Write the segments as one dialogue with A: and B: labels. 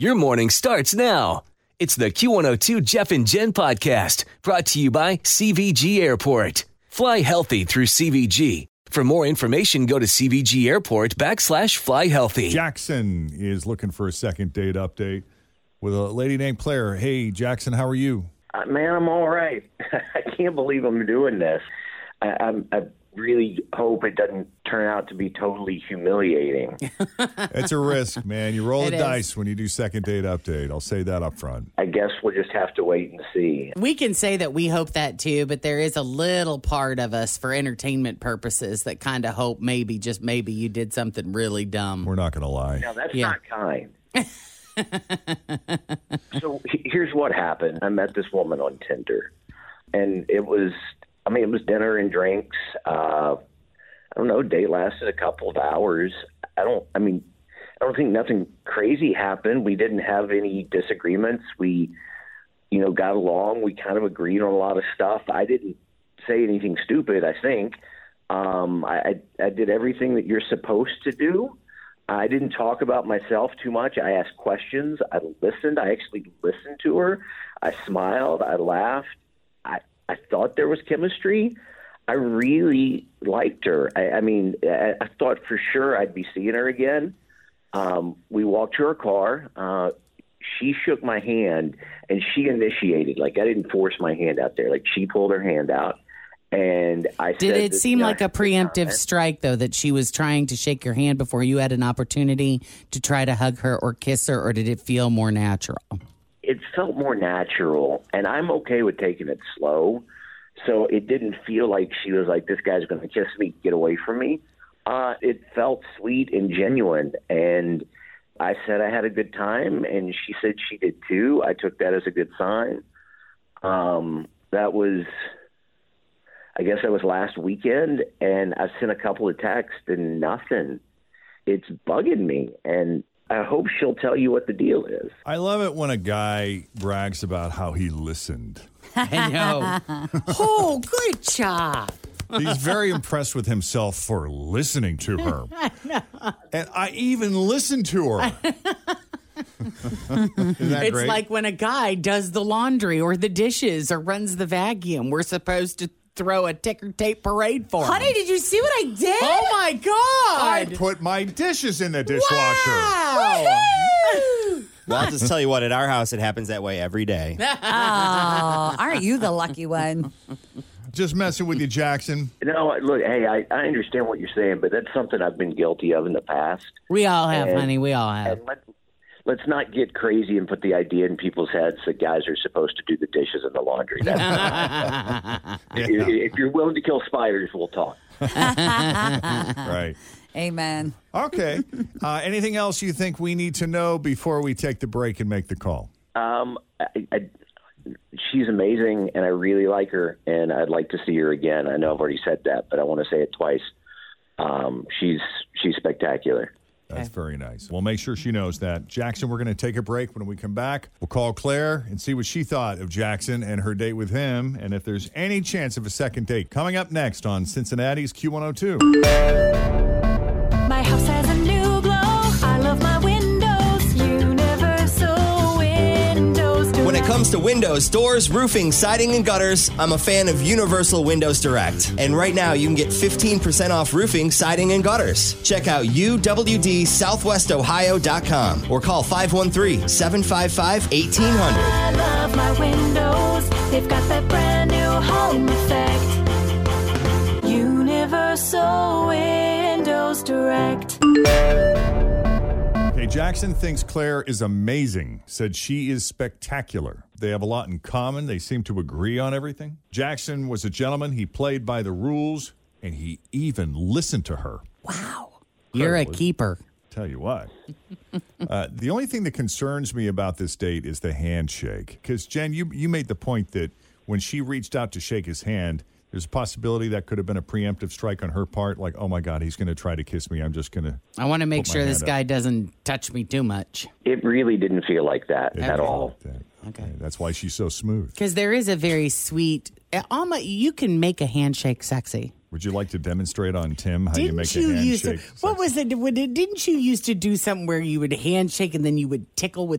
A: Your morning starts now. It's the Q102 Jeff and Jen podcast brought to you by CVG Airport. Fly healthy through CVG. For more information, go to CVG Airport backslash fly healthy.
B: Jackson is looking for a second date update with a lady named Claire. Hey, Jackson, how are you?
C: Uh, man, I'm all right. I can't believe I'm doing this. I, I'm, I really hope it doesn't turn out to be totally humiliating.
B: It's a risk, man. You roll
D: It
B: the
D: is.
B: dice when you do second date update. I'll say that up front.
C: I guess we'll just have to wait and see.
D: We can say that we hope that too, but there is a little part of us for entertainment purposes that kind of hope maybe, just maybe, you did something really dumb.
B: We're not going to lie.
C: Now, that's
D: Yeah.
C: not kind. so here's what happened. I met this woman on Tinder, and it was, I mean, it was dinner and drinks. Uh, I don't know, date lasted a couple of hours. I don't, I mean, I don't think nothing crazy happened. We didn't have any disagreements. We, you know, got along. We kind of agreed on a lot of stuff. I didn't say anything stupid, I think. Um, I, I, I did everything that you're supposed to do. I didn't talk about myself too much. I asked questions. I listened. I actually listened to her. I smiled. I laughed. I, thought there was chemistry. I really liked her. I, I mean, I, I thought for sure I'd be seeing her again. Um, we walked to her car. Uh, she shook my hand and she initiated. Like I didn't force my hand out there. Like she pulled her hand out, and I
D: Did it seem like a preemptive strike, though, that she was trying to shake your hand before you had an opportunity to try to hug her or kiss her, or did it feel more natural?
C: It felt more natural and i'm okay with taking it slow. So it didn't feel like she was like this guy's going to kiss me get away from me. Uh it felt sweet and genuine and i said i had a good time and she said she did too. I took that as a good sign. Um that was i guess that was last weekend and i sent a couple of texts and nothing. It's bugging me and i hope she'll tell you what the deal is
B: I love it when a guy brags about how he listened.
D: I know. oh, good job.
B: He's very impressed with himself for listening to her. And I even listened to her. Isn't that
D: It's
B: great?
D: like when a guy does the laundry or the dishes or runs the vacuum. We're supposed to throw a ticker tape parade for him.
E: Honey, did you see what I did?
D: Oh my god!
B: I put my dishes in the dishwasher.
D: Wow.
F: Well, I'll just tell you what, at our house, it happens that way every day.
E: Oh, aren't you the lucky one?
B: Just messing with you, Jackson.
C: No, look, hey, I, I understand what you're saying, but that's something I've been guilty of in the past.
D: We all have,
C: And-
D: honey. We all have.
C: And let, let's not get crazy and put the idea in people's heads that guys are supposed to do the dishes and the laundry. That's, if, if you're willing to kill spiders, we'll talk.
B: Right.
E: Amen.
B: Okay. Uh, anything else you think we need to know before we take the break and make the call?
C: Um, I, I, she's amazing, and I really like her, and I'd like to see her again. I know I've already said that, but I want to say it twice. Um, she's she's spectacular.
B: That's very nice. We'll make sure she knows that. Jackson, we're going to take a break. When we come back, we'll call Claire and see what she thought of Jackson and her date with him, and if there's any chance of a second date. Coming up next on Cincinnati's Q102.
F: Comes to windows, doors, roofing, siding, and gutters, I'm a fan of Universal Windows Direct. And right now, you can get 15% off roofing, siding, and gutters. Check out uwdsouthwestohio.com or call 513 755 1800.
G: I love my windows. They've got that brand new home effect. Universal Windows Direct.
B: Okay, Jackson thinks Claire is amazing, said she is spectacular. They have a lot in common. They seem to agree on everything. Jackson was a gentleman. He played by the rules, and he even listened to her. Wow.
D: You're a
B: Incredible.
D: keeper.
B: Tell you what. uh, the only thing that concerns me about this date is the handshake. Because, Jen, you, you made the point that when she reached out to shake his hand, there's a possibility that could have been a preemptive strike on her part. Like, oh my God, he's going to try to kiss me. I'm just going to.
D: I want to make sure this
B: hand up.
D: guy doesn't touch me too much.
C: It really didn't feel like that at all.
B: Okay. That's why she's so smooth.
D: Because there is a very sweet, uh, almost, you can make a handshake sexy.
B: Would you like to demonstrate on Tim how you make
D: Didn't
B: a
D: you used to?
B: handshake?
D: What was it? Didn't you used to do something where you would handshake and then you would tickle with?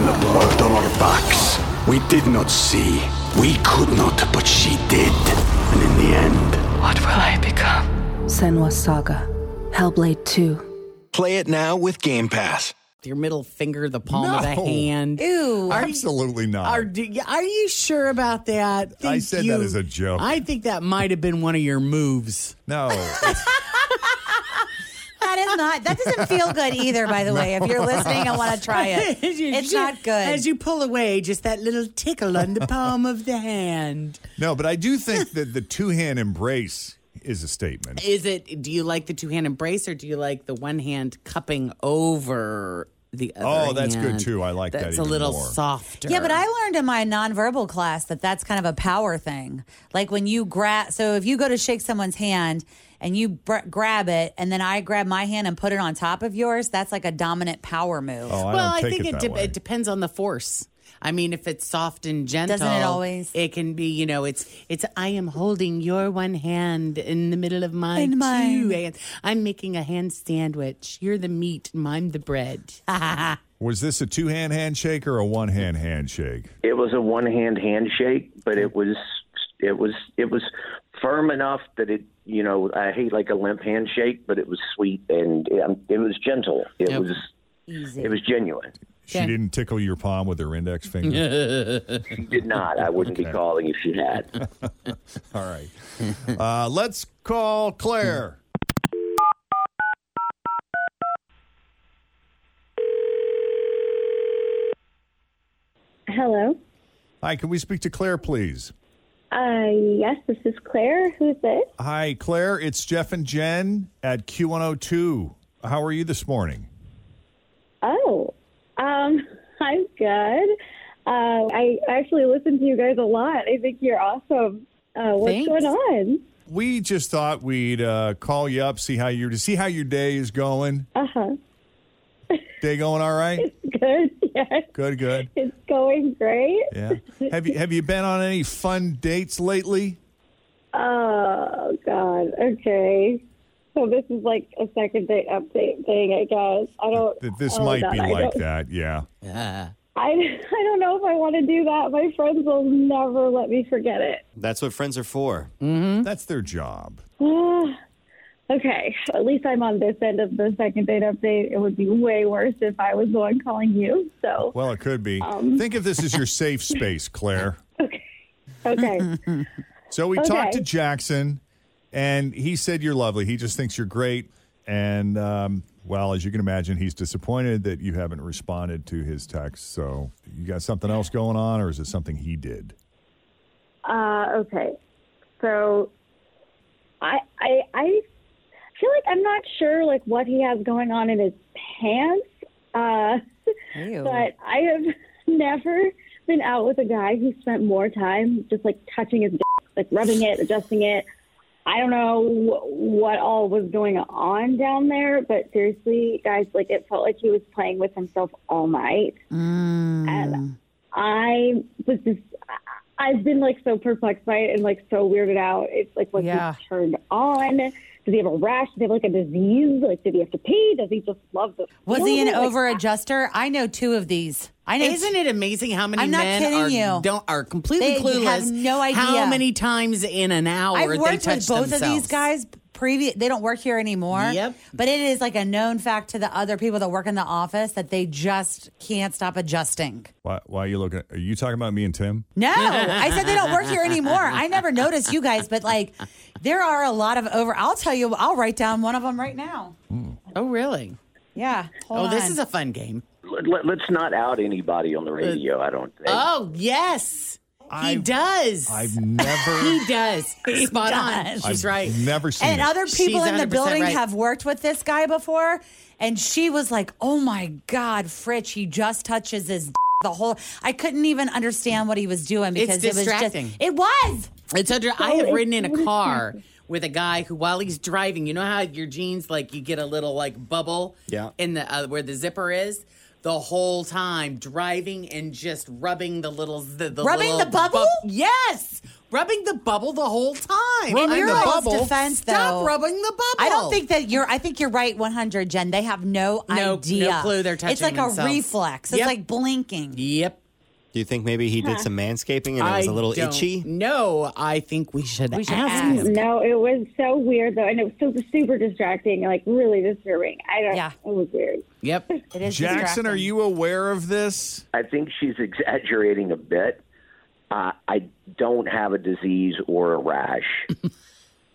H: Carved it in the blood on our backs. We did not see. We could not, but she did. And in the end,
G: What will I become?
I: Senua Saga. Hellblade 2.
J: Play it now with Game Pass.
D: Your middle finger, the palm of the hand.
E: Ew.
D: Are you-
B: Absolutely not.
D: Are, do- are you sure about that?
B: I
D: Think
B: said
D: you-
B: that as a joke.
D: I think that might have been one of your moves.
B: no. it's-
E: That is not. That doesn't feel good either. By the way, if you're listening and want to try it, it's not good.
D: As you pull away, just that little tickle on the palm of the hand.
B: no, but I do think that the two hand embrace is a statement.
D: Is it? Do you like the two hand embrace, or do you like the one hand cupping over the other?
B: Oh, that's good, too. I like that
D: It's a
B: even
D: little
B: more.
D: softer.
E: Yeah, but I learned in my nonverbal class that that's kind of a power thing. Like when you grab, so if you go to shake someone's hand and you br- grab it, and then I grab my hand and put it on top of yours, that's like a dominant power move.
B: Oh, I
D: well, I think
B: it,
D: it, de- it depends on the force. I mean, if it's soft and gentle,
E: Doesn't it always?
D: It can be, you know, it's it's. I am holding your one hand in the middle of my
E: In
D: two
E: mine.
D: hands. I'm making a hand sandwich. You're the meat, and I'm the bread.
B: Was this a two hand handshake or a one hand handshake?
C: It was a one hand handshake, but it was it was it was firm enough that it you know I hate like a limp handshake, but it was sweet and it, it was gentle. It
D: Yep.
C: was
E: Easy.
C: it was genuine.
B: She
D: Okay.
B: didn't tickle your palm with her index finger.
C: She did not. I wouldn't be calling if she had.
B: All right. Uh, let's call Claire.
K: Hello.
B: Hi, can we speak to Claire, please?
K: Uh, yes, this is Claire. Who's this?
B: Hi, Claire. It's Jeff and Jen at Q102. How are you this morning?
K: Oh, um, I'm good. Uh, I actually listen to you guys a lot. I think you're awesome. Uh, what's
D: Thanks.
K: going on?
B: We just thought we'd uh, call you up, see how your to see how your day is going.
K: Uh huh.
B: Day going all right?
K: It's good. Yes,
B: Good, good.
K: it's going great.
B: Yeah. Have you have you been on any fun dates lately?
K: Oh God. Okay. So this is like a second date update thing, I guess. I don't.
B: That this
K: oh,
B: might
K: God,
B: be
K: I
B: like
K: don't-
B: that. Yeah.
D: Yeah.
K: I I don't know if I want to do that. My friends will never let me forget it.
F: That's what friends are for. Mm-hmm. Mm-hmm.
B: That's their job.
K: Okay, at least I'm on this end of the second date update. It would be way worse if I was the one calling you. So,
B: Well, it could be.
K: Um.
B: Think of this as your safe space, Claire.
K: okay. Okay.
B: so we
K: Okay.
B: talked to Jackson, and he said you're lovely. He just thinks you're great. And, um, well, as you can imagine, he's disappointed that you haven't responded to his text. So you got something else going on, or is it something he did?
K: Uh, okay. So, I I I feel like I'm not sure like what he has going on in his pants. Uh,
E: Ew.
K: but I have never been out with a guy who spent more time just like touching his dick, like rubbing it, adjusting it. I don't know what all was going on down there, but seriously, guys, like it felt like he was playing with himself all night. And I was just, I've been like so perplexed by it and like so weirded out. It's like, was
E: Yeah.
K: he turned on? Does he have a rash? Does he have like a disease? Like, did he have to pee? Does he just love the?
E: Was he an
K: feel of it? Like,
E: over adjuster? I know two of these. I know.
D: Isn't it amazing how many
E: I'm not
D: men
E: kidding
D: are
E: you.
D: don't are completely
E: They
D: clueless?
E: have no idea.
D: how many times in an hour
E: I've
D: they
E: worked
D: touch
E: with both
D: themselves.
E: of these guys. Previous, they don't work here anymore.
D: Yep.
E: But it is like a known fact to the other people that work in the office that they just can't stop adjusting.
B: Why, why are you looking? Are you talking about me and Tim?
E: No, I said they don't work here anymore. I never noticed you guys, but like there are a lot of over. I'll tell you. I'll write down one of them right now. Hmm.
D: Oh, really?
E: Yeah.
D: oh, this is a fun game.
C: Let, let, let's not out anybody on the radio. I don't think.
D: Oh, yes. He does.
B: I've never.
D: he does. Spot on.
E: does.
D: She's
B: I've
D: right.
B: Never seen
E: and
B: it.
E: other people
D: She's
E: in the building
D: right.
E: have worked with this guy before, and she was like, "Oh my god, Fritch, he just touches his d- the whole." I couldn't even understand what he was doing
D: It's
E: because it was just. It was.
D: It's under. I have ridden in a car with a guy who, while he's driving, you know how your jeans like you get a little like bubble,
F: Yeah.
D: in the uh, where the zipper is. The whole time driving and just rubbing the little the, the
E: Rubbing
D: little
E: the bubble?
D: bub- yes, rubbing the bubble the whole time.
E: In
D: I'm
E: your
D: the bubble.
E: defense, though,
D: Stop rubbing the bubble.
E: I don't think that you're. I think you're right, 100, Jen. They have no,
D: No-
E: idea.
D: no clue they're touching.
E: It's like a reflex. It's
D: Yep.
E: like blinking.
D: Yep.
F: Do you think maybe he did some manscaping and it was a
D: I
F: little
D: don't
F: itchy?
D: No, I think we should,
E: We should
D: ask
E: ask.
D: him.
K: No, it was so weird though, and it was so super distracting, like really disturbing. I don't.
E: Yeah.
K: it was weird.
D: Yep.
E: It is
B: Jackson,
E: distracting.
B: are you aware of this?
C: I think she's exaggerating a bit. Uh, I don't have a disease or a rash.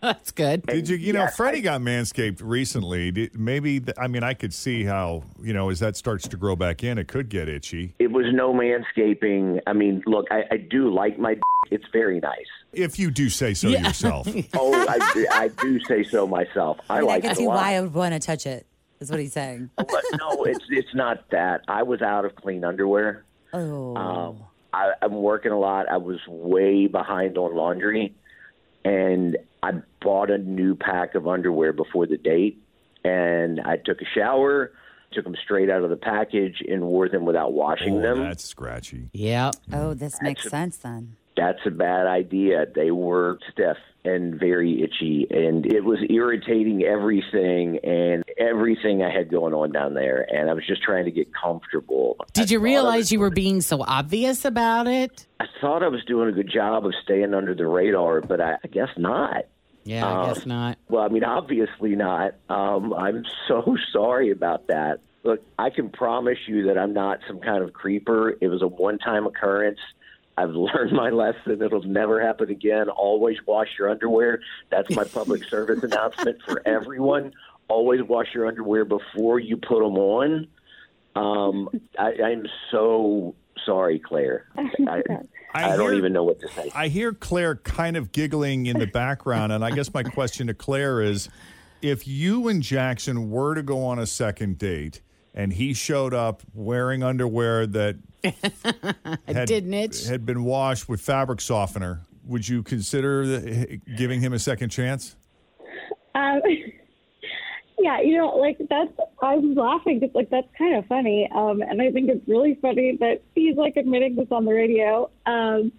D: That's good.
B: Did you, you know,
C: Yes,
B: Freddie got manscaped recently. Did, maybe, th- I mean, I could see how, you know, as that starts to grow back in, it could get itchy.
C: It was no manscaping. I mean, look, I, I do like my. D- it's very nice.
B: If you do say so yourself.
C: Oh, I, do- I do say so myself. I,
E: I, mean, I
C: like
E: can
C: it a
E: see why I would want to touch it. Is what he's saying.
C: But no, it's it's not that. I was out of clean underwear.
E: Oh.
C: Um, I, I'm working a lot. I was way behind on laundry, and I bought a new pack of underwear before the date. And I took a shower, took them straight out of the package, and wore them without washing
B: Oh,
C: them.
B: that's scratchy.
D: Yep. Mm.
E: Oh, this makes sense then.
C: That's a bad idea. They were stiff and very itchy, and it was irritating everything and everything I had going on down there. And I was just trying to get comfortable.
D: Did
C: I
D: you realize you were being so obvious about it?
C: I thought I was doing a good job of staying under the radar, but I, I guess not.
D: Yeah, I
C: Um,
D: guess not.
C: Well, I mean, obviously not. Um, I'm so sorry about that. Look, I can promise you that I'm not some kind of creeper. It was a one time occurrence. I've learned my lesson. It'll never happen again. Always wash your underwear. That's my public service announcement for everyone. Always wash your underwear before you put them on. Um, I, I'm so sorry, Claire. I, I, don't
B: hear-
C: even know what to say.
B: I hear Claire kind of giggling in the background, and I guess my question to Claire is if you and Jackson were to go on a second date and he showed up wearing underwear that had,
D: didn't it?
B: had been washed with fabric softener, would you consider the, giving him a second chance?
K: Um, yeah, you know, like that's I was laughing because like that's kind of funny, um, and I think it's really funny that he's like admitting this on the radio. Um,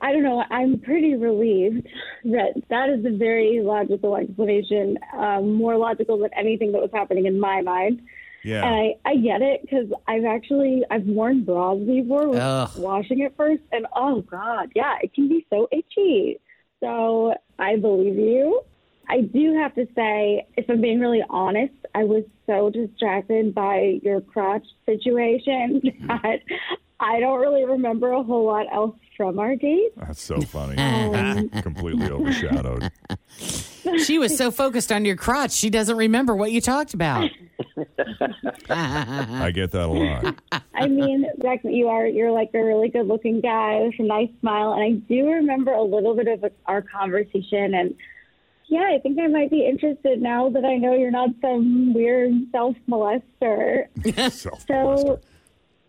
K: I don't know. I'm pretty relieved that that is a very logical explanation, um, more logical than anything that was happening in my mind.
B: Yeah.
K: And I, I get it because I've actually I've worn bras before with
D: Ugh.
K: washing it first, and oh god, yeah, it can be so itchy. So I believe you. I do have to say, if I'm being really honest, I was so distracted by your crotch situation that I don't really remember a whole lot else from our date.
B: That's so funny.
K: Um,
B: Completely overshadowed.
D: She was so focused on your crotch, she doesn't remember what you talked about.
B: I get that a lot.
K: I mean, Jackson, you are you're like a really good looking guy with a nice smile, and I do remember a little bit of our conversation. And yeah, I think I might be interested now that I know you're not some weird self molester. So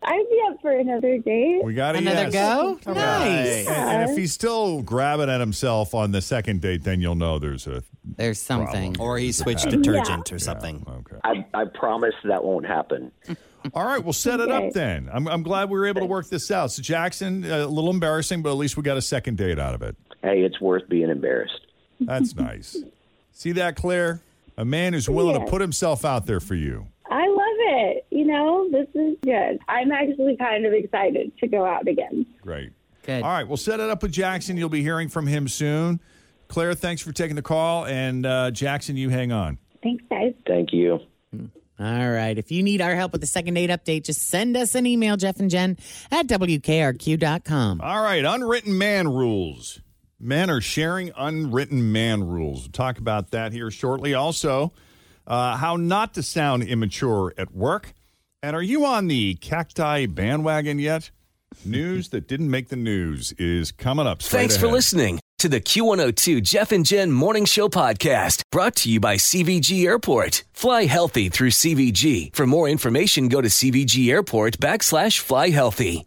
K: I'd be up for another date.
B: We got
D: Another
B: yes.
D: go?
B: Okay.
D: Nice.
B: And, and if he's still grabbing at himself on the second date, then you'll know there's a
D: There's something.
F: Or he switched
B: Yeah.
F: detergent or something.
B: Okay.
C: I, I promise that won't happen.
B: All right, we'll set it up then. I'm, I'm glad we were able to work this out. So Jackson, uh, a little embarrassing, but at least we got a second date out of it.
C: Hey, it's worth being embarrassed.
B: That's nice. See that, Claire? A man who's willing
K: Yeah.
B: to put himself out there for you.
K: I love it. You know, this is good. I'm actually kind of excited to go out again.
B: Great.
D: Good.
B: All right, we'll set it up with Jackson. You'll be hearing from him soon. Claire, thanks for taking the call. And uh, Jackson, you hang on.
K: Thanks, guys.
C: Thank you.
D: All right. If you need our help with the second date update, just send us an email, Jeff and Jen at WKRQ.com.
B: All right, unwritten man rules. Men are sharing unwritten man rules. We'll talk about that here shortly. Also, uh, how not to sound immature at work. And are you on the cacti bandwagon yet? News that didn't make the news is coming up.
A: Thanks for listening to the Q102 Jeff and Jen Morning Show podcast brought to you by CVG Airport. Fly healthy through CVG. For more information, go to CVG Airport backslash fly healthy.